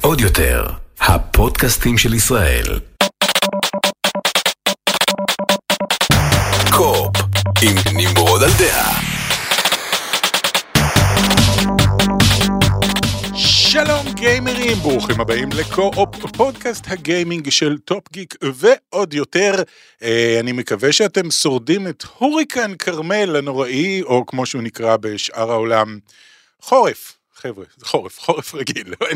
עוד יותר, הפודקאסטים של ישראל. Co-op, עם נמרוד על דעה. שלום גיימרים, ברוכים הבאים ל Co-op, פודקאסט הגיימינג של Top Geek ועוד יותר. אה, אני מקווה שאתם שורדים את הוריקן כרמל הנוראי, או כמו שהוא נקרא בשאר העולם, חורף. חבר'ה, זה חורף, חורף רגיל, לא,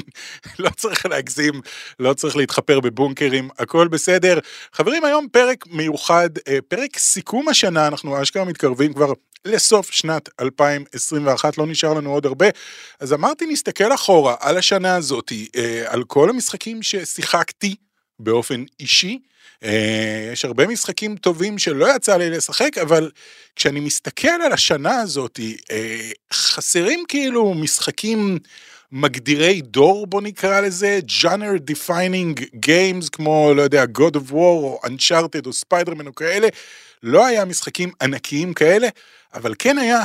לא צריך להגזים, לא צריך להתחפר בבונקרים, הכל בסדר. חברים, היום פרק מיוחד, אה, פרק סיכום השנה, אנחנו אשכרה מתקרבים כבר לסוף שנת 2021, לא נשאר לנו עוד הרבה. אז אמרתי, נסתכל אחורה על השנה הזאתי, אה, על כל המשחקים ששיחקתי באופן אישי. אה, יש הרבה משחקים טובים שלא יצא לי לשחק, אבל כשאני מסתכל על השנה הזאת, אה, חסרים כאילו משחקים מגדירי דור, בוא נקרא לזה, genre defining games, כמו, לא יודע, God of War, או Uncharted, או ספיידרמן, או כאלה. לא היה משחקים ענקיים כאלה, אבל כן היה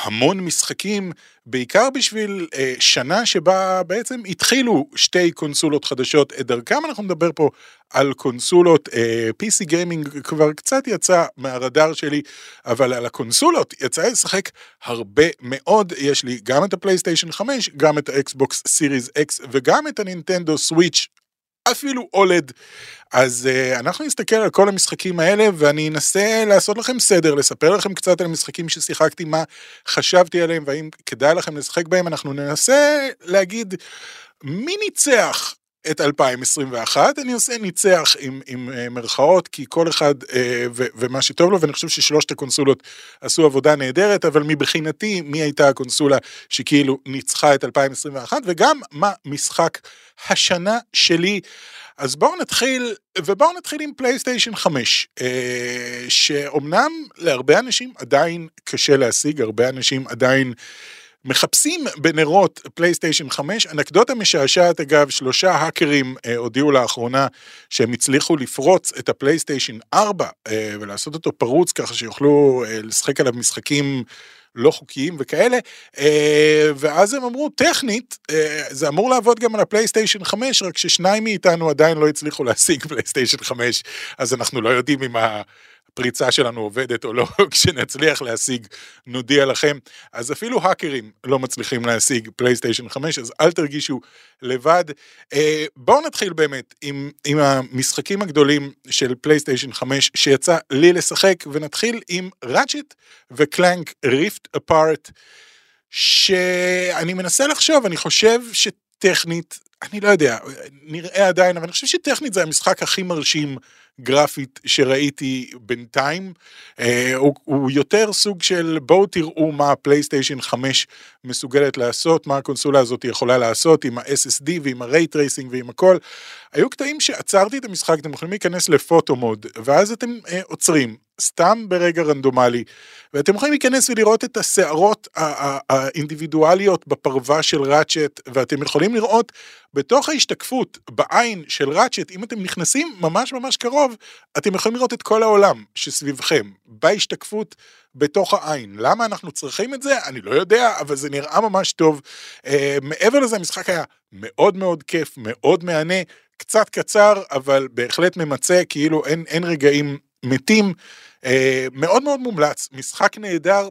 המון משחקים, בעיקר בשביל אה, שנה שבה בעצם התחילו שתי קונסולות חדשות את דרכם, אנחנו נדבר פה על קונסולות, אה, PC גיימינג כבר קצת יצא מהרדאר שלי, אבל על הקונסולות יצא לשחק הרבה מאוד, יש לי גם את הפלייסטיישן 5, גם את האקסבוקס Series X וגם את הנינטנדו סוויץ' אפילו OLED. אז אה, אנחנו נסתכל על כל המשחקים האלה ואני אנסה לעשות לכם סדר, לספר לכם קצת על המשחקים ששיחקתי, מה חשבתי עליהם והאם כדאי לכם לשחק בהם, אנחנו ננסה להגיד מי ניצח את 2021, אני עושה ניצח עם, עם אה, מרכאות, כי כל אחד אה, ו, ומה שטוב לו, ואני חושב ששלושת הקונסולות עשו עבודה נהדרת, אבל מבחינתי, מי הייתה הקונסולה שכאילו ניצחה את 2021, וגם מה משחק השנה שלי. אז בואו נתחיל, ובואו נתחיל עם פלייסטיישן 5, uh, שאומנם להרבה אנשים עדיין קשה להשיג, הרבה אנשים עדיין... מחפשים בנרות פלייסטיישן 5, אנקדוטה משעשעת אגב, שלושה האקרים אה, הודיעו לאחרונה שהם הצליחו לפרוץ את הפלייסטיישן 4 אה, ולעשות אותו פרוץ ככה שיוכלו אה, לשחק עליו משחקים לא חוקיים וכאלה, אה, ואז הם אמרו טכנית אה, זה אמור לעבוד גם על הפלייסטיישן 5, רק ששניים מאיתנו עדיין לא הצליחו להשיג פלייסטיישן 5, אז אנחנו לא יודעים אם ה... הפריצה שלנו עובדת או לא, כשנצליח להשיג נודיע לכם. אז אפילו האקרים לא מצליחים להשיג פלייסטיישן 5, אז אל תרגישו לבד. אה, בואו נתחיל באמת עם, עם המשחקים הגדולים של פלייסטיישן 5 שיצא לי לשחק, ונתחיל עם Ratchet ו Clank Rift Apart, שאני מנסה לחשוב, אני חושב שטכנית, אני לא יודע, נראה עדיין, אבל אני חושב שטכנית זה המשחק הכי מרשים גרפית שראיתי בינתיים. אה, הוא, הוא יותר סוג של בואו תראו מה הפלייסטיישן 5 מסוגלת לעשות, מה הקונסולה הזאת יכולה לעשות עם ה-SSD ועם ה-Ray Tracing ועם הכל. היו קטעים שעצרתי את המשחק, אתם יכולים להיכנס לפוטו מוד, ואז אתם אה, עוצרים, סתם ברגע רנדומלי, ואתם יכולים להיכנס ולראות את השערות האינדיבידואליות בפרווה של ראצ'ט, ואתם יכולים לראות בתוך ההשתקפות בעין של ראצ'ט, אם אתם נכנסים ממש ממש קרוב, אתם יכולים לראות את כל העולם שסביבכם, בהשתקפות בתוך העין. למה אנחנו צריכים את זה? אני לא יודע, אבל זה נראה ממש טוב. Uh, מעבר לזה, המשחק היה מאוד מאוד כיף, מאוד מהנה, קצת קצר, אבל בהחלט ממצה, כאילו אין, אין רגעים מתים. Uh, מאוד מאוד מומלץ, משחק נהדר,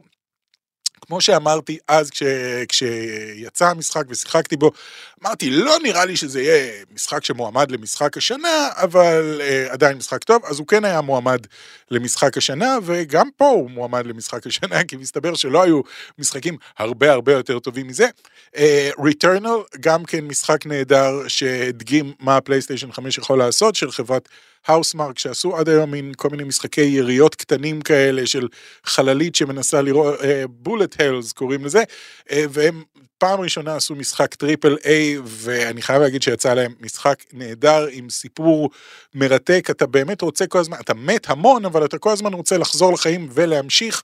כמו שאמרתי אז כש, כשיצא המשחק ושיחקתי בו, אמרתי לא נראה לי שזה יהיה משחק שמועמד למשחק השנה, אבל uh, עדיין משחק טוב, אז הוא כן היה מועמד למשחק השנה, וגם פה הוא מועמד למשחק השנה, כי מסתבר שלא היו משחקים הרבה הרבה יותר טובים מזה. Returnal, אה, גם כן משחק נהדר שהדגים מה הפלייסטיישן 5 יכול לעשות, של חברת Housemarque שעשו עד היום מין כל מיני משחקי יריות קטנים כאלה של חללית שמנסה לירות, bullet hells קוראים לזה, אה, והם פעם ראשונה עשו משחק triple A, ואני חייב להגיד שיצא להם משחק נהדר עם סיפור מרתק, אתה באמת רוצה כל הזמן, אתה מת המון, אבל אתה כל הזמן רוצה לחזור לחיים ולהמשיך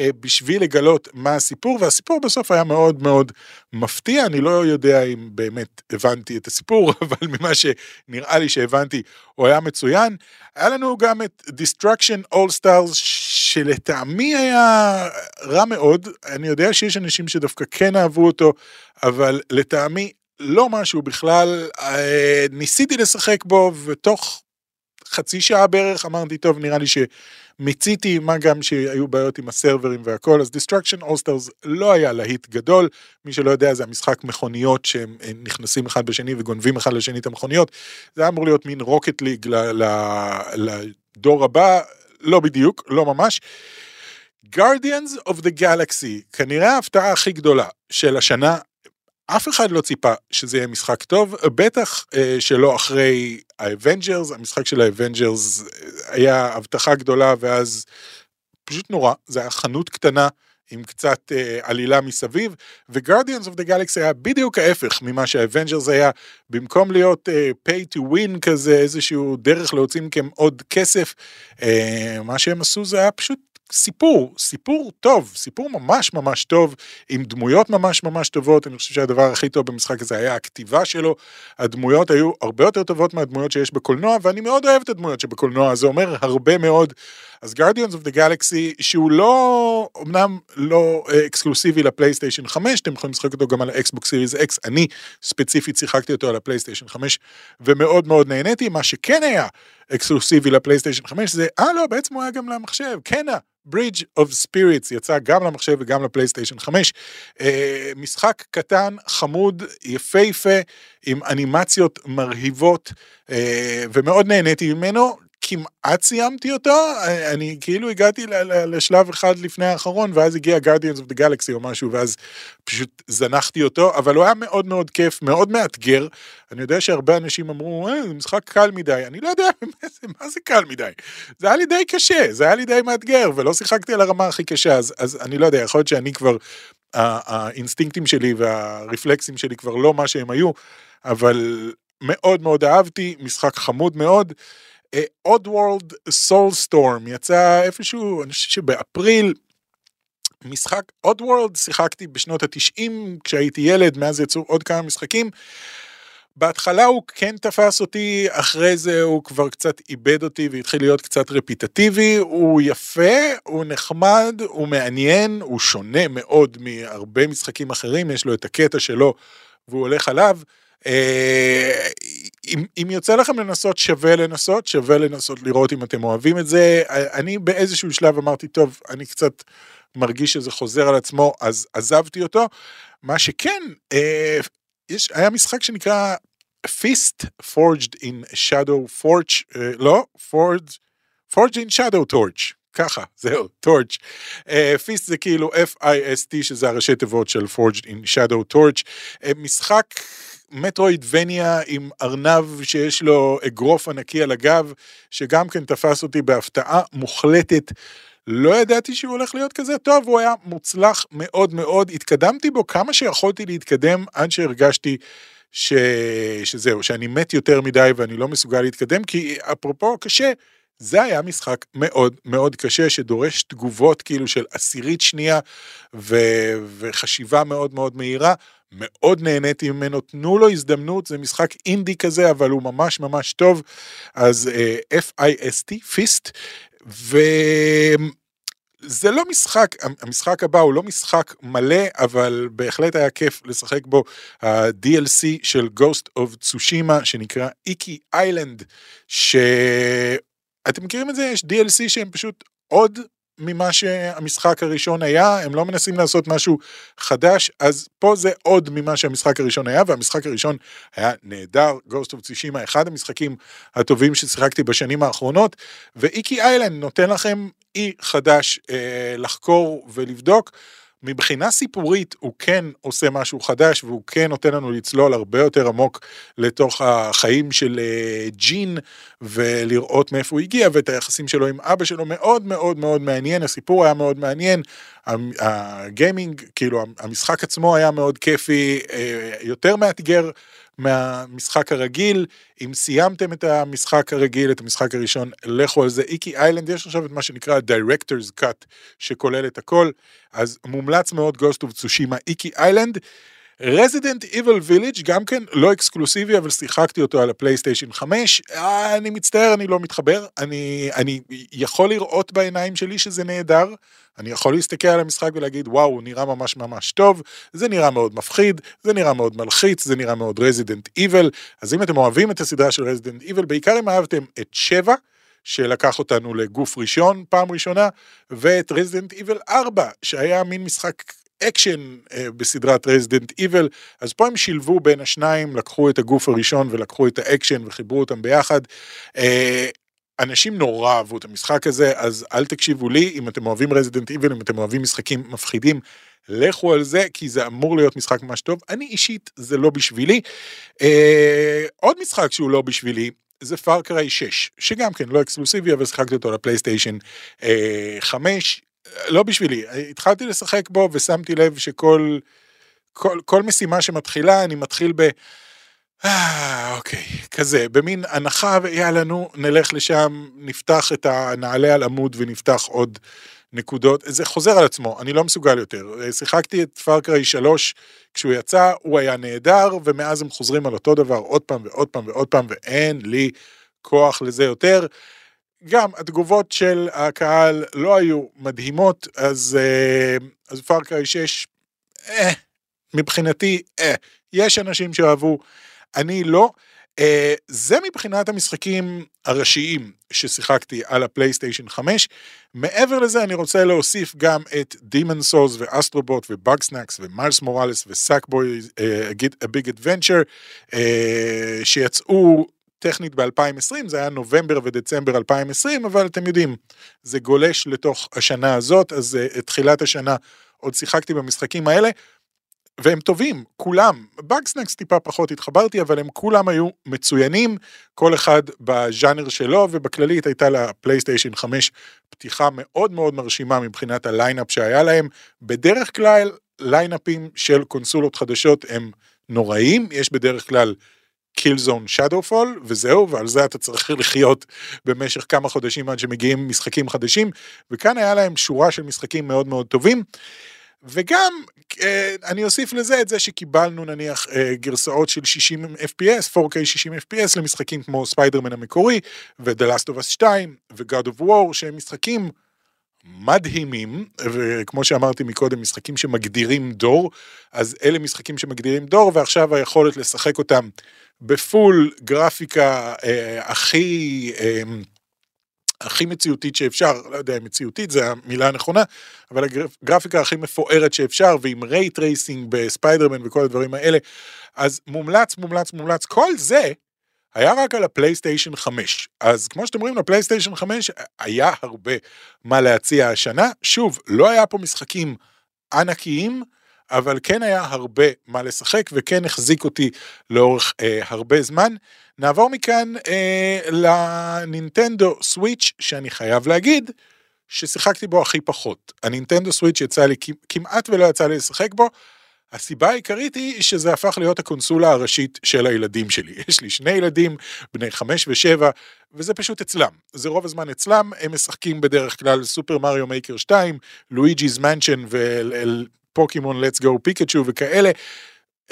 אה, בשביל לגלות מה הסיפור, והסיפור בסוף היה מאוד מאוד מפתיע, אני לא יודע אם באמת הבנתי את הסיפור, אבל ממה שנראה לי שהבנתי, הוא היה מצוין. היה לנו גם את Destruction All Stars שלטעמי היה רע מאוד, אני יודע שיש אנשים שדווקא כן אהבו אותו, אבל לטעמי לא משהו בכלל, אה, ניסיתי לשחק בו ותוך חצי שעה בערך אמרתי טוב נראה לי שמיציתי מה גם שהיו בעיות עם הסרברים והכל אז Destruction All Stars לא היה להיט גדול. מי שלא יודע זה המשחק מכוניות שהם נכנסים אחד בשני וגונבים אחד לשני את המכוניות. זה היה אמור להיות מין רוקט ליג לדור הבא לא בדיוק לא ממש. Guardians of the Galaxy כנראה ההפתעה הכי גדולה של השנה. אף אחד לא ציפה שזה יהיה משחק טוב, בטח אה, שלא אחרי ה Avengers, המשחק של ה Avengers אה, היה הבטחה גדולה ואז פשוט נורא, זה היה חנות קטנה עם קצת אה, עלילה מסביב, ו-Guardians of the Galaxy היה בדיוק ההפך ממה שה Avengers היה, במקום להיות אה, pay to win כזה, איזשהו דרך להוציא מכם עוד כסף, אה, מה שהם עשו זה היה פשוט סיפור, סיפור טוב, סיפור ממש ממש טוב, עם דמויות ממש ממש טובות, אני חושב שהדבר הכי טוב במשחק הזה היה הכתיבה שלו, הדמויות היו הרבה יותר טובות מהדמויות שיש בקולנוע, ואני מאוד אוהב את הדמויות שבקולנוע, זה אומר הרבה מאוד. אז Guardians of the Galaxy, שהוא לא, אמנם לא אה, אקסקלוסיבי לפלייסטיישן 5, אתם יכולים לשחק אותו גם על האקסבוק Series X, אני ספציפית שיחקתי אותו על הפלייסטיישן 5, ומאוד מאוד נהניתי, מה שכן היה אקסקלוסיבי לפלייסטיישן 5 זה, אה לא, בעצם הוא היה גם למחשב, כן, Bridge of Spirits יצא גם למחשב וגם לפלייסטיישן 5. אה, משחק קטן, חמוד, יפהפה, עם אנימציות מרהיבות, אה, ומאוד נהניתי ממנו. כמעט סיימתי אותו, אני כאילו הגעתי לשלב אחד לפני האחרון, ואז הגיע Guardians of the Galaxy או משהו, ואז פשוט זנחתי אותו, אבל הוא היה מאוד מאוד כיף, מאוד מאתגר. אני יודע שהרבה אנשים אמרו, אה, זה משחק קל מדי, אני לא יודע מה זה קל מדי. זה היה לי די קשה, זה היה לי די מאתגר, ולא שיחקתי על הרמה הכי קשה, אז, אז אני לא יודע, יכול להיות שאני כבר, האינסטינקטים שלי והרפלקסים שלי כבר לא מה שהם היו, אבל מאוד מאוד אהבתי, משחק חמוד מאוד. עוד וורלד סול סטורם יצא איפשהו, אני חושב שבאפריל, משחק עוד וורלד שיחקתי בשנות התשעים כשהייתי ילד, מאז יצאו עוד כמה משחקים. בהתחלה הוא כן תפס אותי, אחרי זה הוא כבר קצת איבד אותי והתחיל להיות קצת רפיטטיבי, הוא יפה, הוא נחמד, הוא מעניין, הוא שונה מאוד מהרבה משחקים אחרים, יש לו את הקטע שלו והוא הולך עליו. אה, אם, אם יוצא לכם לנסות, שווה לנסות, שווה לנסות לראות אם אתם אוהבים את זה. אני באיזשהו שלב אמרתי, טוב, אני קצת מרגיש שזה חוזר על עצמו, אז עזבתי אותו. מה שכן, אה, יש, היה משחק שנקרא Fist Forged in Shadow Forge, אה, לא, Forged, Forged in Shadow Torch. ככה, זהו, טורץ'. פיסט זה כאילו F-I-S-T, שזה הראשי תיבות של Forged in Shadow Torch. Uh, משחק מטרואידבניה עם ארנב שיש לו אגרוף ענקי על הגב, שגם כן תפס אותי בהפתעה מוחלטת. לא ידעתי שהוא הולך להיות כזה טוב, הוא היה מוצלח מאוד מאוד, התקדמתי בו כמה שיכולתי להתקדם עד שהרגשתי ש... שזהו, שאני מת יותר מדי ואני לא מסוגל להתקדם, כי אפרופו קשה, זה היה משחק מאוד מאוד קשה שדורש תגובות כאילו של עשירית שנייה ו... וחשיבה מאוד מאוד מהירה. מאוד נהניתי ממנו, תנו לו הזדמנות, זה משחק אינדי כזה, אבל הוא ממש ממש טוב, אז uh, F-I-S-T, פיסט, וזה לא משחק, המשחק הבא הוא לא משחק מלא, אבל בהחלט היה כיף לשחק בו. ה-DLC של Ghost of Tsushima, שנקרא איקי איילנד, שאתם מכירים את זה? יש DLC שהם פשוט עוד ממה שהמשחק הראשון היה, הם לא מנסים לעשות משהו חדש, אז פה זה עוד ממה שהמשחק הראשון היה, והמשחק הראשון היה נהדר, Ghost of Tsushima, אחד המשחקים הטובים ששיחקתי בשנים האחרונות, ואיקי איילנד נותן לכם אי חדש אה, לחקור ולבדוק. מבחינה סיפורית הוא כן עושה משהו חדש והוא כן נותן לנו לצלול הרבה יותר עמוק לתוך החיים של אה, ג'ין ולראות מאיפה הוא הגיע ואת היחסים שלו עם אבא שלו מאוד מאוד מאוד מעניין, הסיפור היה מאוד מעניין, הגיימינג, כאילו המשחק עצמו היה מאוד כיפי, אה, יותר מאתגר מהמשחק הרגיל. אם סיימתם את המשחק הרגיל, את המשחק הראשון, לכו על זה. Iki Island, יש עכשיו את מה שנקרא Director's Cut, שכולל את הכל, אז מומלץ מאוד of Tsushima Iki Island. Resident Evil Village גם כן לא אקסקלוסיבי אבל שיחקתי אותו על הפלייסטיישן 5 אה, אני מצטער אני לא מתחבר. אני אני יכול לראות בעיניים שלי שזה נהדר. אני יכול להסתכל על המשחק ולהגיד וואו הוא נראה ממש ממש טוב. זה נראה מאוד מפחיד זה נראה מאוד מלחיץ זה נראה מאוד Resident Evil אז אם אתם אוהבים את הסדרה של Resident Evil בעיקר אם אהבתם את 7 שלקח אותנו לגוף ראשון פעם ראשונה ואת Resident Evil 4 שהיה מין משחק אקשן אה, בסדרת Resident Evil, אז פה הם שילבו בין השניים, לקחו את הגוף הראשון ולקחו את האקשן וחיברו אותם ביחד. אה, אנשים נורא אהבו את המשחק הזה, אז אל תקשיבו לי, אם אתם אוהבים Resident Evil, אם אתם אוהבים משחקים מפחידים, לכו על זה, כי זה אמור להיות משחק ממש טוב. אני אישית, זה לא בשבילי. אה, עוד משחק שהוא לא בשבילי, זה פארקריי 6, שגם כן לא אקסקלוסיבי, אבל שיחקתי אותו לפלייסטיישן אה, 5, לא בשבילי, התחלתי לשחק בו ושמתי לב שכל כל, כל משימה שמתחילה אני מתחיל ב... אה, אוקיי, כזה, במין הנחה ויאללה נו נלך לשם, נפתח את הנעלה על עמוד ונפתח עוד נקודות, זה חוזר על עצמו, אני לא מסוגל יותר. שיחקתי את Far Cry 3 כשהוא יצא, הוא היה נהדר, ומאז הם חוזרים על אותו דבר עוד פעם ועוד פעם ועוד פעם, ואין לי כוח לזה יותר. גם התגובות של הקהל לא היו מדהימות, אז, אה, אז Far Cry 6, אה, מבחינתי, אה, יש אנשים שאהבו, אני לא. אה, זה מבחינת המשחקים הראשיים ששיחקתי על הפלייסטיישן 5. מעבר לזה אני רוצה להוסיף גם את Demon Souls ואסטרובוט ובאגסנאקס ומיילס מוראלס וסאקבוי A Big Adventure שיצאו טכנית ב-2020, זה היה נובמבר ודצמבר 2020, אבל אתם יודעים, זה גולש לתוך השנה הזאת, אז אה, תחילת השנה עוד שיחקתי במשחקים האלה, והם טובים, כולם. Bugsnax טיפה פחות התחברתי, אבל הם כולם היו מצוינים, כל אחד בז'אנר שלו, ובכללית הייתה לפלייסטיישן 5 פתיחה מאוד מאוד מרשימה מבחינת ה line-up שהיה להם. בדרך כלל, ליינאפים של קונסולות חדשות הם נוראים, יש בדרך כלל Killzone Shadow Fall וזהו ועל זה אתה צריך לחיות במשך כמה חודשים עד שמגיעים משחקים חדשים וכאן היה להם שורה של משחקים מאוד מאוד טובים. וגם אה, אני אוסיף לזה את זה שקיבלנו נניח אה, גרסאות של 60 FPS, 4K 60 FPS למשחקים כמו ספיידרמן המקורי ו-The Last of Us 2 ו-God of War שהם משחקים מדהימים, וכמו שאמרתי מקודם, משחקים שמגדירים דור, אז אלה משחקים שמגדירים דור, ועכשיו היכולת לשחק אותם ב full גרפיקה אה, הכי... אה, הכי מציאותית שאפשר, לא יודע אם מציאותית זה המילה הנכונה, אבל הגרפיקה הכי מפוארת שאפשר, ועם ray tracing ב Spider-Man וכל הדברים האלה, אז מומלץ, מומלץ, מומלץ, כל זה היה רק על הפלייסטיישן 5. אז כמו שאתם רואים, לפלייסטיישן 5 היה הרבה מה להציע השנה. שוב, לא היה פה משחקים ענקיים, אבל כן היה הרבה מה לשחק וכן החזיק אותי לאורך אה, הרבה זמן. נעבור מכאן אה, לנינטנדו סוויץ' שאני חייב להגיד ששיחקתי בו הכי פחות. הנינטנדו סוויץ' יצא לי כמעט ולא יצא לי לשחק בו. הסיבה העיקרית היא שזה הפך להיות הקונסולה הראשית של הילדים שלי. יש לי שני ילדים, בני חמש ושבע, וזה פשוט אצלם. זה רוב הזמן אצלם, הם משחקים בדרך כלל Super Mario Maker 2, Luigi's Mansion Pokémon Let's Go Pikachu וכאלה.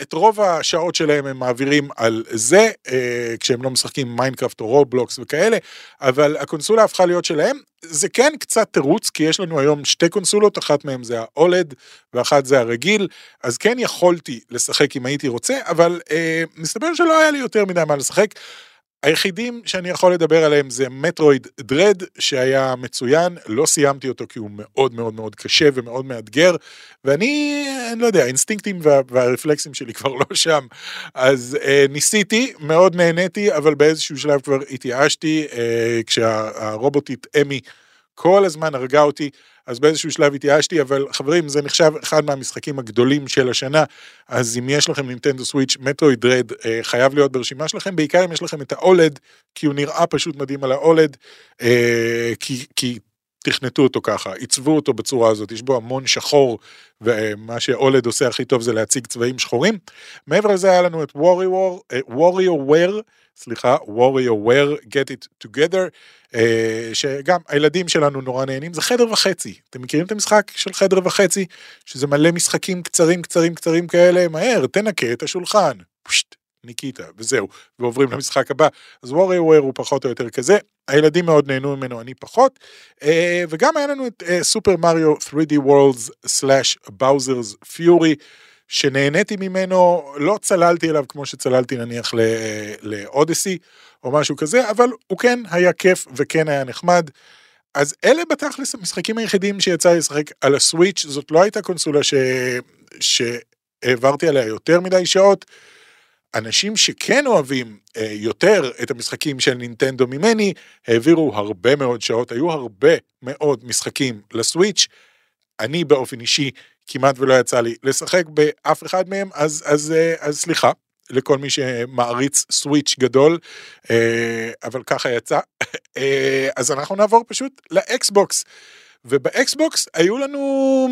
את רוב השעות שלהם הם מעבירים על זה, אה, כשהם לא משחקים Minecraft או Roblox וכאלה, אבל הקונסולה הפכה להיות שלהם. זה כן קצת תירוץ, כי יש לנו היום שתי קונסולות, אחת מהן זה ה old ואחת זה הרגיל, אז כן יכולתי לשחק אם הייתי רוצה, אבל אה, מסתבר שלא היה לי יותר מדי מה לשחק. היחידים שאני יכול לדבר עליהם זה מטרואיד דרד שהיה מצוין, לא סיימתי אותו כי הוא מאוד מאוד מאוד קשה ומאוד מאתגר ואני, אני לא יודע, האינסטינקטים וה, והרפלקסים שלי כבר לא שם, אז אה, ניסיתי, מאוד נהניתי, אבל באיזשהו שלב כבר התייאשתי אה, כשהרובוטית אמי כל הזמן הרגה אותי. אז באיזשהו שלב התייאשתי, אבל חברים, זה נחשב אחד מהמשחקים הגדולים של השנה, אז אם יש לכם נינטנדו סוויץ', מטרואיד רד אה, חייב להיות ברשימה שלכם, בעיקר אם יש לכם את האולד, כי הוא נראה פשוט מדהים על האולד, אה, כי, כי תכנתו אותו ככה, עיצבו אותו בצורה הזאת, יש בו המון שחור, ומה שאולד עושה הכי טוב זה להציג צבעים שחורים. מעבר לזה היה לנו את Warrior Wear, סליחה, Warrior Wear, Get It Together, אה, שגם הילדים שלנו נורא נהנים, זה חדר וחצי. אתם מכירים את המשחק של חדר וחצי? שזה מלא משחקים קצרים קצרים קצרים כאלה, מהר, תנקה את השולחן. פשט, ניקית, וזהו, ועוברים למשחק הבא. אז Warrior Wear הוא פחות או יותר כזה. הילדים מאוד נהנו ממנו, אני פחות. אה, וגם היה לנו את סופר מריו 3D Worlds סלאש באוזרס פיורי. שנהניתי ממנו, לא צללתי אליו כמו שצללתי נניח לאודיסי או משהו כזה, אבל הוא כן היה כיף וכן היה נחמד. אז אלה בתכלס המשחקים היחידים שיצא לי לשחק על הסוויץ', זאת לא הייתה קונסולה ש... שהעברתי עליה יותר מדי שעות. אנשים שכן אוהבים אה, יותר את המשחקים של נינטנדו ממני, העבירו הרבה מאוד שעות, היו הרבה מאוד משחקים לסוויץ'. אני באופן אישי כמעט ולא יצא לי לשחק באף אחד מהם, אז, אז, אה, אז סליחה. לכל מי שמעריץ סוויץ' גדול, אה, אבל ככה יצא. אה, אז אנחנו נעבור פשוט לאקסבוקס. ובאקסבוקס היו לנו...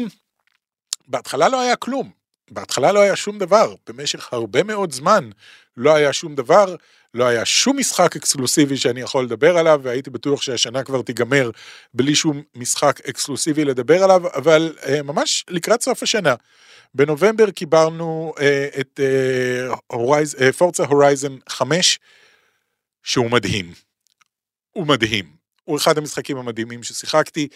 בהתחלה לא היה כלום. בהתחלה לא היה שום דבר. במשך הרבה מאוד זמן לא היה שום דבר. לא היה שום משחק אקסקלוסיבי שאני יכול לדבר עליו, והייתי בטוח שהשנה כבר תיגמר בלי שום משחק אקסקלוסיבי לדבר עליו, אבל uh, ממש לקראת סוף השנה, בנובמבר קיבלנו uh, את פורצה הורייזן 5, שהוא מדהים. הוא מדהים. הוא אחד המשחקים המדהימים ששיחקתי.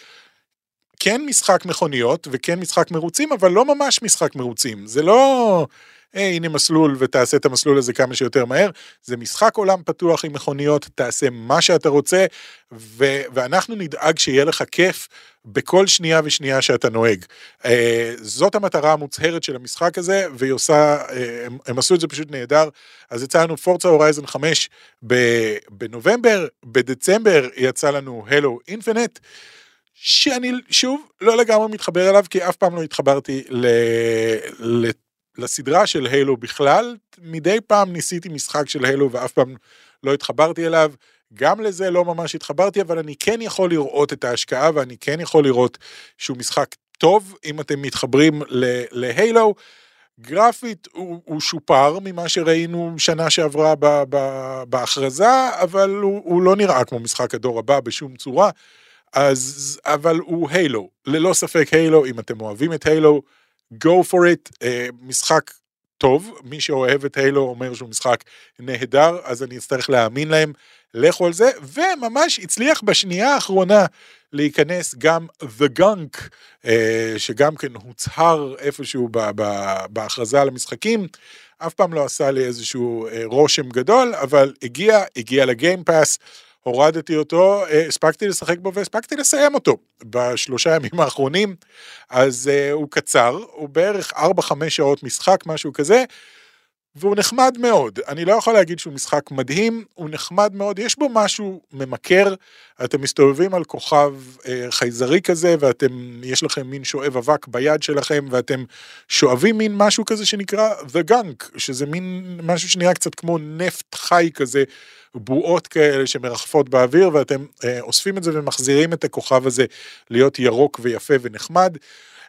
כן משחק מכוניות וכן משחק מרוצים, אבל לא ממש משחק מרוצים. זה לא... היי, הנה מסלול ותעשה את המסלול הזה כמה שיותר מהר. זה משחק עולם פתוח עם מכוניות, תעשה מה שאתה רוצה, ו- ואנחנו נדאג שיהיה לך כיף בכל שנייה ושנייה שאתה נוהג. Uh, זאת המטרה המוצהרת של המשחק הזה, והיא עושה, uh, הם, הם עשו את זה פשוט נהדר. אז יצא לנו פורצה הורייזן 5 בנובמבר, בדצמבר יצא לנו הלו אינפינט. שאני שוב לא לגמרי מתחבר אליו כי אף פעם לא התחברתי ל... לסדרה של הילו בכלל, מדי פעם ניסיתי משחק של הילו ואף פעם לא התחברתי אליו, גם לזה לא ממש התחברתי, אבל אני כן יכול לראות את ההשקעה ואני כן יכול לראות שהוא משחק טוב, אם אתם מתחברים להילו. גרפית הוא, הוא שופר ממה שראינו שנה שעברה ב, ב, בהכרזה, אבל הוא, הוא לא נראה כמו משחק הדור הבא בשום צורה. אז, אבל הוא הילו, ללא ספק הילו, אם אתם אוהבים את הילו, go for it, uh, משחק טוב, מי שאוהב את הילו אומר שהוא משחק נהדר, אז אני אצטרך להאמין להם, לכו על זה, וממש הצליח בשנייה האחרונה להיכנס גם The Gunk, uh, שגם כן הוצהר איפשהו בהכרזה על המשחקים, אף פעם לא עשה לי איזשהו uh, רושם גדול, אבל הגיע, הגיע לגיימפאס. הורדתי אותו, אה, הספקתי לשחק בו והספקתי לסיים אותו. בשלושה ימים האחרונים, אז uh, הוא קצר, הוא בערך 4-5 שעות משחק, משהו כזה, והוא נחמד מאוד. אני לא יכול להגיד שהוא משחק מדהים, הוא נחמד מאוד, יש בו משהו ממכר, אתם מסתובבים על כוכב אה, חייזרי כזה, ואתם, יש לכם מין שואב אבק ביד שלכם, ואתם שואבים מין משהו כזה שנקרא The Gunk, שזה מין משהו שנראה קצת כמו נפט חי כזה. בועות כאלה שמרחפות באוויר ואתם אה, אוספים את זה ומחזירים את הכוכב הזה להיות ירוק ויפה ונחמד.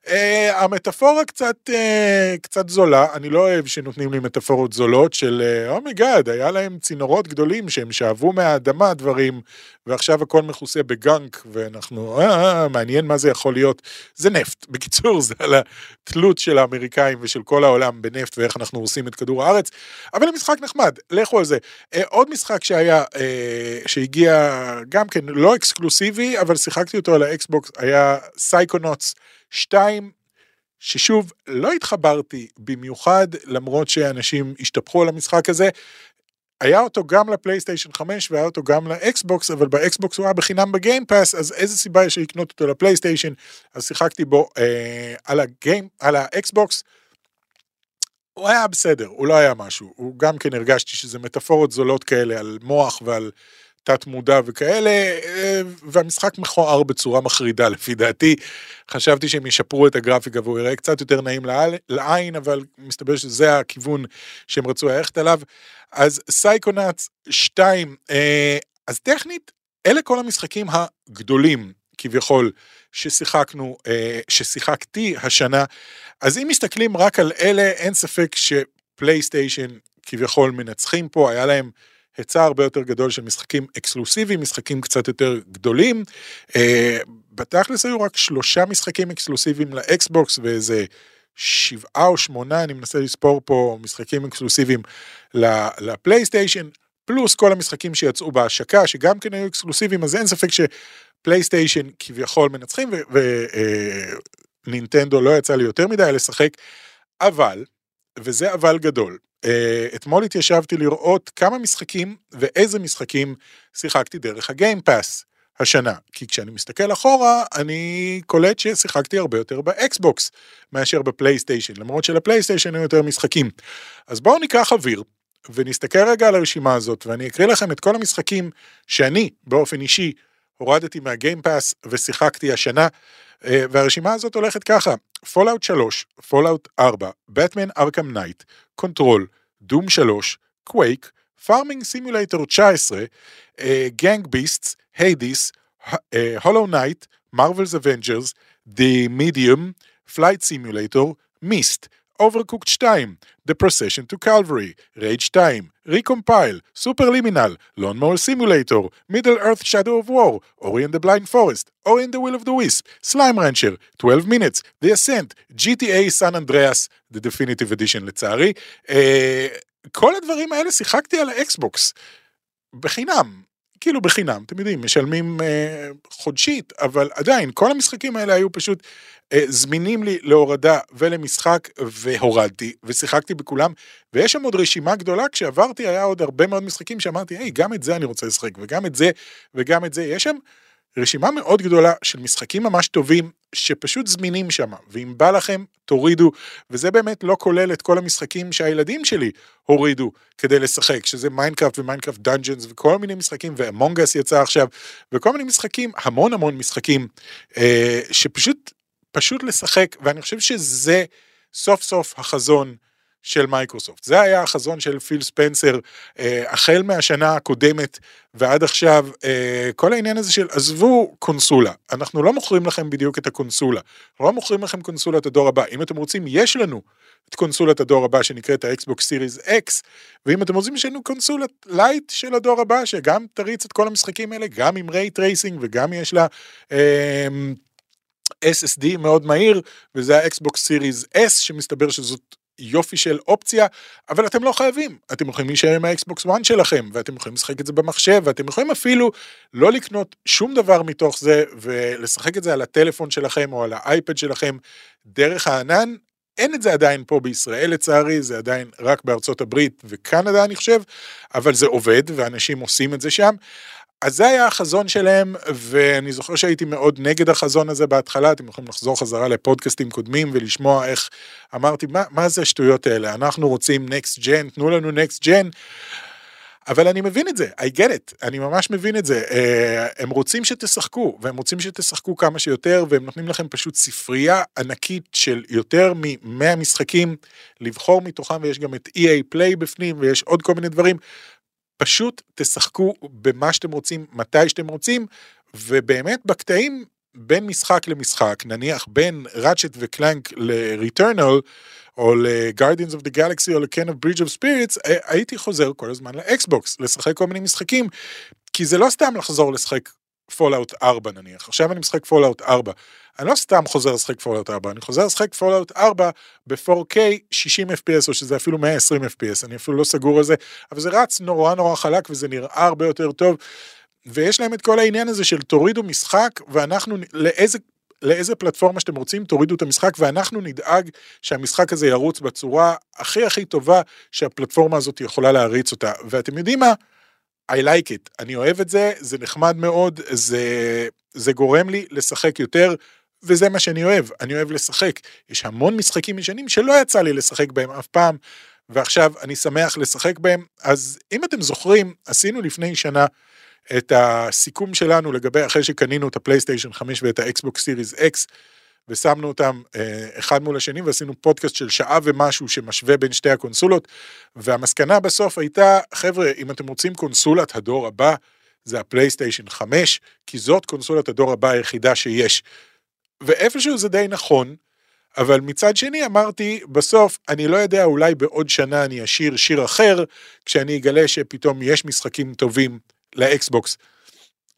אה, המטאפורה קצת, אה, קצת זולה, אני לא אוהב שנותנים לי מטאפורות זולות של oh my god, אה, היה להם צינורות גדולים שהם שאבו מהאדמה דברים, ועכשיו הכל מכוסה ב gunk, ואנחנו, אה, מעניין מה זה יכול להיות. זה נפט. בקיצור, זה על התלות של האמריקאים ושל כל העולם בנפט ואיך אנחנו עושים את כדור הארץ, אבל זה משחק נחמד, לכו על זה. אה, עוד משחק שהיה, אה, שהגיע גם כן לא אקסקלוסיבי, אבל שיחקתי אותו על האקסבוקס, היה Psychonauts שתיים, ששוב, לא התחברתי במיוחד, למרות שאנשים השתפכו על המשחק הזה. היה אותו גם לפלייסטיישן 5 והיה אותו גם לאקסבוקס, אבל באקסבוקס הוא היה בחינם ב Game Pass, אז איזה סיבה יש לקנות אותו לפלייסטיישן? אז שיחקתי בו אה, על ה Game, על האקסבוקס. הוא היה בסדר, הוא לא היה משהו, הוא גם כן הרגשתי שזה מטאפורות זולות כאלה על מוח ועל תת מודע וכאלה, אה, והמשחק מכוער בצורה מחרידה לפי דעתי. חשבתי שהם ישפרו את הגרפיקה והוא יראה קצת יותר נעים לעין, אבל מסתבר שזה הכיוון שהם רצו ללכת עליו. אז סייקונאץ 2, אה, אז טכנית, אלה כל המשחקים הגדולים. כביכול ששיחקנו, אה, ששיחקתי השנה. אז אם מסתכלים רק על אלה, אין ספק שפלייסטיישן כביכול מנצחים פה, היה להם היצע הרבה יותר גדול של משחקים אקסקלוסיביים, משחקים קצת יותר גדולים. אה, בתכלס היו רק שלושה משחקים אקסקלוסיביים לאקסבוקס ואיזה שבעה או שמונה, אני מנסה לספור פה משחקים אקסקלוסיביים לפלייסטיישן, פלוס כל המשחקים שיצאו בהשקה, שגם כן היו אקסקלוסיביים, אז אין ספק שפלייסטיישן כביכול מנצחים, ונינטנדו אה, לא יצא לי יותר מדי לשחק, אבל, וזה אבל גדול, אתמול התיישבתי לראות כמה משחקים ואיזה משחקים שיחקתי דרך ה Game Pass. השנה, כי כשאני מסתכל אחורה, אני קולט ששיחקתי הרבה יותר באקסבוקס מאשר בפלייסטיישן, למרות שלפלייסטיישן היו יותר משחקים. אז בואו ניקח אוויר, ונסתכל רגע על הרשימה הזאת, ואני אקריא לכם את כל המשחקים שאני, באופן אישי, הורדתי מה Game Pass ושיחקתי השנה, אה, והרשימה הזאת הולכת ככה, Fallout 3, Fallout 4, בטמן ארכם נייט, קונטרול, דום 3, קווייק, פארמינג סימולטור 19, גנג ביסטס, היידיס, הולו נייט, מרווילס אבנג'רס, The Medium, Flight Simulator, מיסט, Overcooked 2, The Procession to Calvary, Rage 2, Recompile, Superliminal, Lawnmower Simulator, Middle Earth Shadow of War, Ori and the Blind Forest, Ori and the Will of the Wisp, Slime Rancher, 12 Minutes, The Ascent, GTA San Andreas, The Definitive Edition לצערי. Uh, כל הדברים האלה שיחקתי על האקסבוקס. בחינם, כאילו בחינם, אתם יודעים, משלמים אה, חודשית, אבל עדיין, כל המשחקים האלה היו פשוט אה, זמינים לי להורדה ולמשחק, והורדתי, ושיחקתי בכולם, ויש שם עוד רשימה גדולה, כשעברתי היה עוד הרבה מאוד משחקים שאמרתי, היי, גם את זה אני רוצה לשחק, וגם את זה, וגם את זה, יש שם רשימה מאוד גדולה של משחקים ממש טובים שפשוט זמינים שם, ואם בא לכם, תורידו, וזה באמת לא כולל את כל המשחקים שהילדים שלי הורידו כדי לשחק, שזה Minecraft ו Minecraft Dungeons וכל מיני משחקים, ו Among Us יצא עכשיו, וכל מיני משחקים, המון המון משחקים, אה, שפשוט, פשוט לשחק, ואני חושב שזה סוף סוף החזון של מייקרוסופט. זה היה החזון של פיל ספנסר אה, החל מהשנה הקודמת ועד עכשיו, אה, כל העניין הזה של עזבו קונסולה, אנחנו לא מוכרים לכם בדיוק את הקונסולה, לא מוכרים לכם קונסולת הדור הבא, אם אתם רוצים, יש לנו את קונסולת הדור הבא שנקראת האקסבוקס Series X, ואם אתם רוצים, יש לנו קונסולת lite של הדור הבא, שגם תריץ את כל המשחקים האלה, גם עם ray tracing וגם יש לה... אה, SSD מאוד מהיר, וזה האקסבוקס Series S, שמסתבר שזאת יופי של אופציה, אבל אתם לא חייבים, אתם יכולים להישאר עם האקסבוקס 1 שלכם, ואתם יכולים לשחק את זה במחשב, ואתם יכולים אפילו לא לקנות שום דבר מתוך זה, ולשחק את זה על הטלפון שלכם או על האייפד שלכם דרך הענן. אין את זה עדיין פה בישראל לצערי, זה עדיין רק בארצות הברית וקנדה אני חושב, אבל זה עובד ואנשים עושים את זה שם. אז זה היה החזון שלהם, ואני זוכר שהייתי מאוד נגד החזון הזה בהתחלה, אתם יכולים לחזור חזרה לפודקאסטים קודמים ולשמוע איך אמרתי, מה, מה זה השטויות האלה, אנחנו רוצים נקסט ג'ן, תנו לנו נקסט ג'ן. אבל אני מבין את זה, I get it, אני ממש מבין את זה. אה, הם רוצים שתשחקו, והם רוצים שתשחקו כמה שיותר, והם נותנים לכם פשוט ספרייה ענקית של יותר מ-100 משחקים לבחור מתוכם, ויש גם את EA Play בפנים, ויש עוד כל מיני דברים. פשוט תשחקו במה שאתם רוצים, מתי שאתם רוצים, ובאמת בקטעים בין משחק למשחק, נניח בין Ratchet ו Clank ל-Returnal, או ל-Guardians of the Galaxy או ל- Kena: Bridge of Spirits, הייתי חוזר כל הזמן לאקסבוקס, לשחק כל מיני משחקים, כי זה לא סתם לחזור לשחק Fallout 4 נניח, עכשיו אני משחק Fallout 4. אני לא סתם חוזר לשחק Fallout 4, אני חוזר לשחק Fallout 4 ב-4K 60 FPS או שזה אפילו 120 FPS, אני אפילו לא סגור על זה, אבל זה רץ נורא נורא חלק וזה נראה הרבה יותר טוב. ויש להם את כל העניין הזה של תורידו משחק ואנחנו לאיזה לאיזה פלטפורמה שאתם רוצים, תורידו את המשחק ואנחנו נדאג שהמשחק הזה ירוץ בצורה הכי הכי טובה שהפלטפורמה הזאת יכולה להריץ אותה. ואתם יודעים מה? I like it, אני אוהב את זה, זה נחמד מאוד, זה, זה גורם לי לשחק יותר, וזה מה שאני אוהב, אני אוהב לשחק. יש המון משחקים ישנים שלא יצא לי לשחק בהם אף פעם, ועכשיו אני שמח לשחק בהם. אז אם אתם זוכרים, עשינו לפני שנה את הסיכום שלנו לגבי אחרי שקנינו את הפלייסטיישן 5 ואת האקסבוקס Series X, ושמנו אותם אה, אחד מול השני ועשינו פודקאסט של שעה ומשהו שמשווה בין שתי הקונסולות והמסקנה בסוף הייתה חבר'ה אם אתם רוצים קונסולת הדור הבא זה הפלייסטיישן 5, כי זאת קונסולת הדור הבא היחידה שיש. ואיפשהו זה די נכון, אבל מצד שני אמרתי, בסוף, אני לא יודע, אולי בעוד שנה אני אשיר שיר אחר, כשאני אגלה שפתאום יש משחקים טובים לאקסבוקס.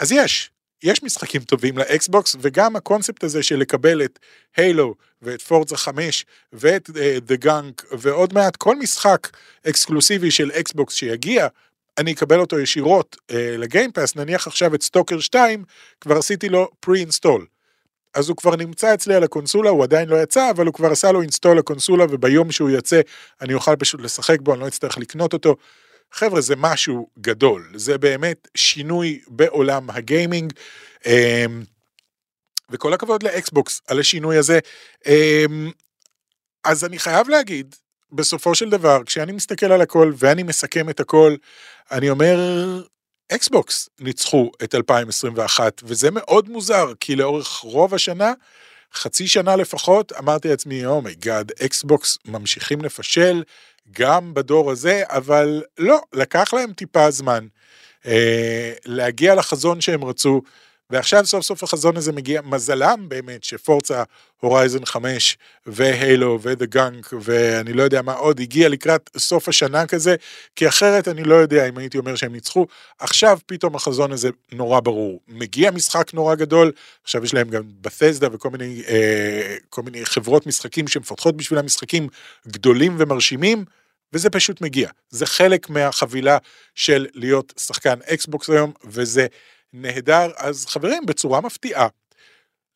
אז יש, יש משחקים טובים לאקסבוקס, וגם הקונספט הזה של לקבל את Halo ואת Forza 5 ואת The uh, Gunk ועוד מעט כל משחק אקסקלוסיבי של אקסבוקס שיגיע, אני אקבל אותו ישירות uh, ל Game Pass, נניח עכשיו את Stalker 2, כבר עשיתי לו pre-install. אז הוא כבר נמצא אצלי על הקונסולה, הוא עדיין לא יצא, אבל הוא כבר עשה לו install לקונסולה, וביום שהוא יצא אני אוכל פשוט לשחק בו, אני לא אצטרך לקנות אותו. חבר'ה, זה משהו גדול, זה באמת שינוי בעולם הגיימינג. אמ, וכל הכבוד לאקסבוקס על השינוי הזה. אמ, אז אני חייב להגיד, בסופו של דבר, כשאני מסתכל על הכל ואני מסכם את הכל, אני אומר, אקסבוקס ניצחו את 2021, וזה מאוד מוזר, כי לאורך רוב השנה, חצי שנה לפחות, אמרתי לעצמי, oh my god, oh אקסבוקס ממשיכים לפשל, גם בדור הזה, אבל לא, לקח להם טיפה זמן אה, להגיע לחזון שהם רצו, ועכשיו סוף סוף החזון הזה מגיע, מזלם באמת שפורצה הורייזן 5 והיילו ודה גאנק ואני לא יודע מה עוד הגיע לקראת סוף השנה כזה, כי אחרת אני לא יודע אם הייתי אומר שהם ניצחו. עכשיו פתאום החזון הזה נורא ברור. מגיע משחק נורא גדול, עכשיו יש להם גם בתסדה וכל מיני, אה, כל מיני חברות משחקים שמפתחות בשביל המשחקים גדולים ומרשימים. וזה פשוט מגיע. זה חלק מהחבילה של להיות שחקן אקסבוקס היום, וזה נהדר. אז חברים, בצורה מפתיעה,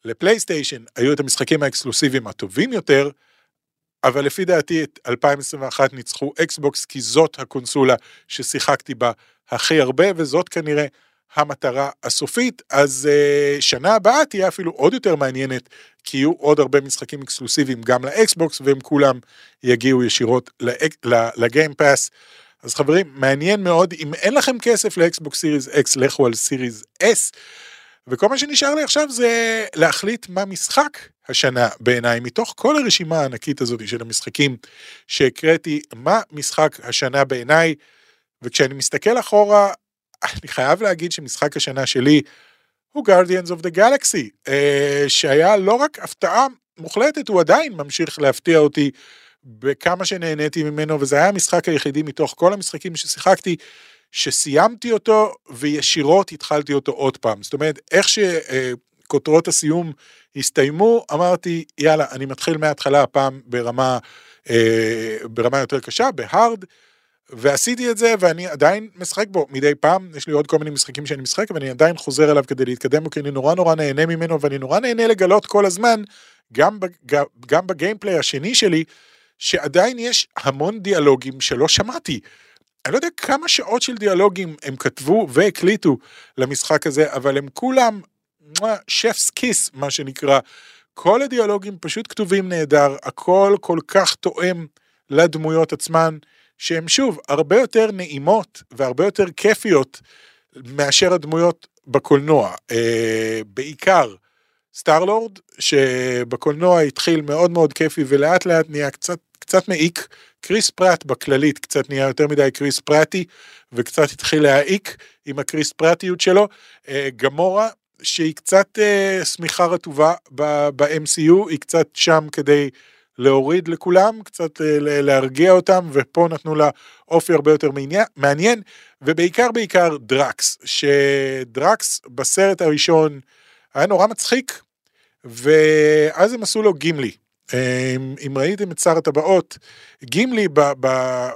לפלייסטיישן היו את המשחקים האקסקלוסיביים הטובים יותר, אבל לפי דעתי את 2021 ניצחו אקסבוקס כי זאת הקונסולה ששיחקתי בה הכי הרבה וזאת כנראה המטרה הסופית, אז uh, שנה הבאה תהיה אפילו עוד יותר מעניינת, כי יהיו עוד הרבה משחקים אקסקלוסיביים גם לאקסבוקס, והם כולם יגיעו ישירות ל Game Pass. אז חברים, מעניין מאוד, אם אין לכם כסף לאקסבוקס Series X, לכו על Series S. וכל מה שנשאר לי עכשיו זה להחליט מה משחק השנה בעיניי, מתוך כל הרשימה הענקית הזאת של המשחקים שהקראתי, מה משחק השנה בעיניי, וכשאני מסתכל אחורה, אני חייב להגיד שמשחק השנה שלי הוא Guardians of the Galaxy, אה, שהיה לא רק הפתעה מוחלטת, הוא עדיין ממשיך להפתיע אותי בכמה שנהניתי ממנו, וזה היה המשחק היחידי מתוך כל המשחקים ששיחקתי, שסיימתי אותו וישירות התחלתי אותו עוד פעם. זאת אומרת, איך שכותרות הסיום הסתיימו, אמרתי, יאללה, אני מתחיל מההתחלה הפעם ברמה, אה, ברמה יותר קשה, בהארד. ועשיתי את זה ואני עדיין משחק בו מדי פעם, יש לי עוד כל מיני משחקים שאני משחק ואני עדיין חוזר אליו כדי להתקדם בו כי אני נורא נורא נהנה ממנו ואני נורא נהנה לגלות כל הזמן, גם, בג, גם בגיימפליי השני שלי, שעדיין יש המון דיאלוגים שלא שמעתי. אני לא יודע כמה שעות של דיאלוגים הם כתבו והקליטו למשחק הזה, אבל הם כולם שפס כיס, מה שנקרא. כל הדיאלוגים פשוט כתובים נהדר, הכל כל כך תואם לדמויות עצמן. שהן שוב הרבה יותר נעימות והרבה יותר כיפיות מאשר הדמויות בקולנוע. אה, בעיקר Star-Lord, שבקולנוע התחיל מאוד מאוד כיפי ולאט לאט נהיה קצת, קצת מעיק. קריס פרט בכללית קצת נהיה יותר מדי קריס פרטי וקצת התחיל להעיק עם הקריס פרטיות שלו. אה, גמורה שהיא קצת אה, שמיכה רטובה ב-MCU, היא קצת שם כדי להוריד לכולם, קצת אה, להרגיע אותם, ופה נתנו לה אופי הרבה יותר מעניין, ובעיקר בעיקר דרקס, שדרקס בסרט הראשון היה נורא מצחיק, ואז הם עשו לו גימלי. אה, אם ראיתם את שר הטבעות, גימלי ב, ב,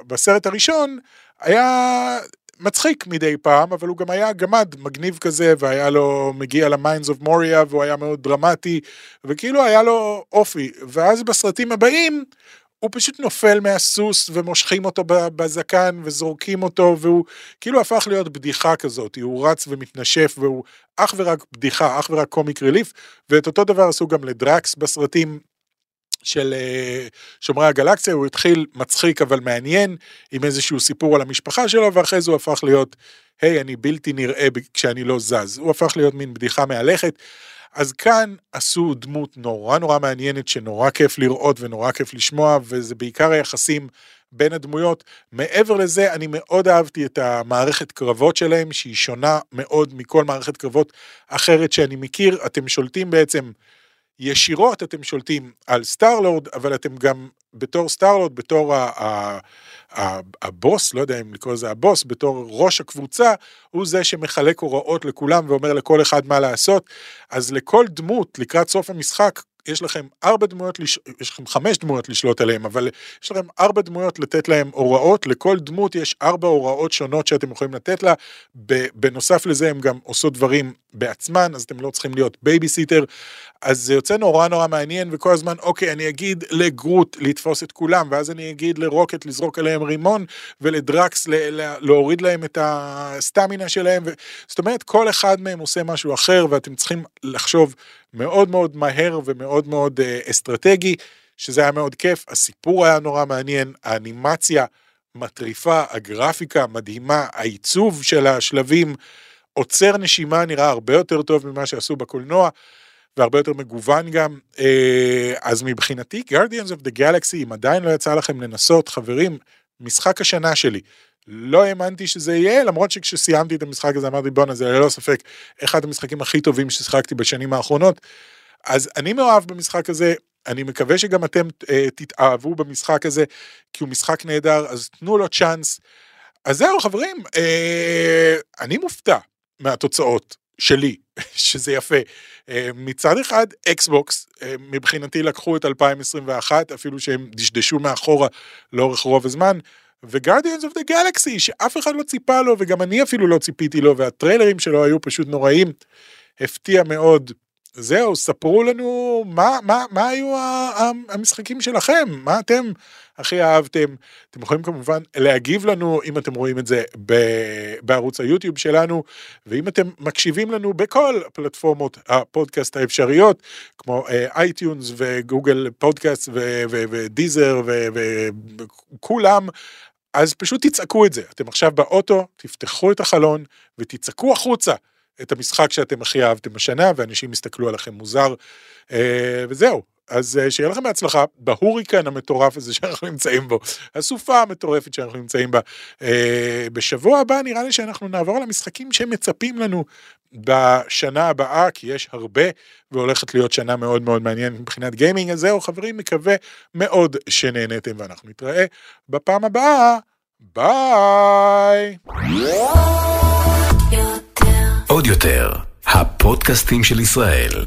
בסרט הראשון היה מצחיק מדי פעם, אבל הוא גם היה גמד מגניב כזה, והיה לו מגיע ל Mines of Moria, והוא היה מאוד דרמטי, וכאילו היה לו אופי. ואז בסרטים הבאים, הוא פשוט נופל מהסוס ומושכים אותו בזקן וזורקים אותו והוא כאילו הפך להיות בדיחה כזאת, הוא רץ ומתנשף והוא אך ורק בדיחה, אך ורק קומיק ריליף ואת אותו דבר עשו גם לדרקס בסרטים של אה, שומרי הגלקסיה, הוא התחיל מצחיק אבל מעניין, עם איזשהו סיפור על המשפחה שלו, ואחרי זה הוא הפך להיות, היי, אני בלתי נראה כשאני לא זז. הוא הפך להיות מין בדיחה מהלכת. אז כאן עשו דמות נורא נורא מעניינת, שנורא כיף לראות ונורא כיף לשמוע, וזה בעיקר היחסים בין הדמויות. מעבר לזה, אני מאוד אהבתי את המערכת קרבות שלהם, שהיא שונה מאוד מכל מערכת קרבות אחרת שאני מכיר. אתם שולטים בעצם ישירות, אתם שולטים על Star-Lord, אבל אתם גם בתור Star-Lord, בתור ה... ה הבוס, לא יודע אם לקרוא לזה הבוס, בתור ראש הקבוצה, הוא זה שמחלק הוראות לכולם ואומר לכל אחד מה לעשות. אז לכל דמות לקראת סוף המשחק יש לכם ארבע דמויות, לש... יש לכם חמש דמויות לשלוט עליהן, אבל יש לכם ארבע דמויות לתת להם הוראות, לכל דמות יש ארבע הוראות שונות שאתם יכולים לתת לה, בנוסף לזה הם גם עושות דברים בעצמן, אז אתם לא צריכים להיות בייביסיטר, אז זה יוצא נורא נורא מעניין, וכל הזמן, אוקיי, אני אגיד לגרוט לתפוס את כולם, ואז אני אגיד לרוקט לזרוק עליהם רימון, ולדרקס ל- להוריד להם את הסטמינה שלהם, ו... זאת אומרת, כל אחד מהם עושה משהו אחר, ואתם צריכים לחשוב מאוד מאוד מהר ומאוד מאוד אה, אסטרטגי, שזה היה מאוד כיף, הסיפור היה נורא מעניין, האנימציה מטריפה, הגרפיקה מדהימה, העיצוב של השלבים עוצר נשימה, נראה הרבה יותר טוב ממה שעשו בקולנוע. והרבה יותר מגוון גם. אה, אז מבחינתי, Guardians of the Galaxy, אם עדיין לא יצא לכם לנסות, חברים, משחק השנה שלי. לא האמנתי שזה יהיה, למרות שכשסיימתי את המשחק הזה אמרתי בואנה זה ללא ספק אחד המשחקים הכי טובים ששיחקתי בשנים האחרונות. אז אני מאוהב במשחק הזה, אני מקווה שגם אתם אה, תתאהבו במשחק הזה, כי הוא משחק נהדר, אז תנו לו צ'אנס. אז זהו חברים, אה, אני מופתע מהתוצאות שלי, שזה יפה. אה, מצד אחד, אקסבוקס, אה, מבחינתי לקחו את 2021, אפילו שהם דשדשו מאחורה לאורך רוב הזמן, ו Guardians of the Galaxy, שאף אחד לא ציפה לו, וגם אני אפילו לא ציפיתי לו, והטריילרים שלו היו פשוט נוראים, הפתיע מאוד. זהו, ספרו לנו מה, מה, מה היו המשחקים שלכם, מה אתם הכי אהבתם. אתם יכולים כמובן להגיב לנו אם אתם רואים את זה בערוץ היוטיוב שלנו, ואם אתם מקשיבים לנו בכל פלטפורמות הפודקאסט האפשריות, כמו iTunes ו Google Podcast ו Deezer וכולם, אז פשוט תצעקו את זה. אתם עכשיו באוטו, תפתחו את החלון ותצעקו החוצה. את המשחק שאתם הכי אהבתם השנה, ואנשים יסתכלו עליכם מוזר, אה, וזהו. אז אה, שיהיה לכם בהצלחה בהוריקן המטורף הזה שאנחנו נמצאים בו, הסופה המטורפת שאנחנו נמצאים בה. אה, בשבוע הבא נראה לי שאנחנו נעבור על המשחקים שמצפים לנו בשנה הבאה, כי יש הרבה, והולכת להיות שנה מאוד מאוד מעניינת מבחינת גיימינג. אז זהו חברים, מקווה מאוד שנהניתם, ואנחנו נתראה בפעם הבאה. ביי! עוד יותר, הפודקאסטים של ישראל.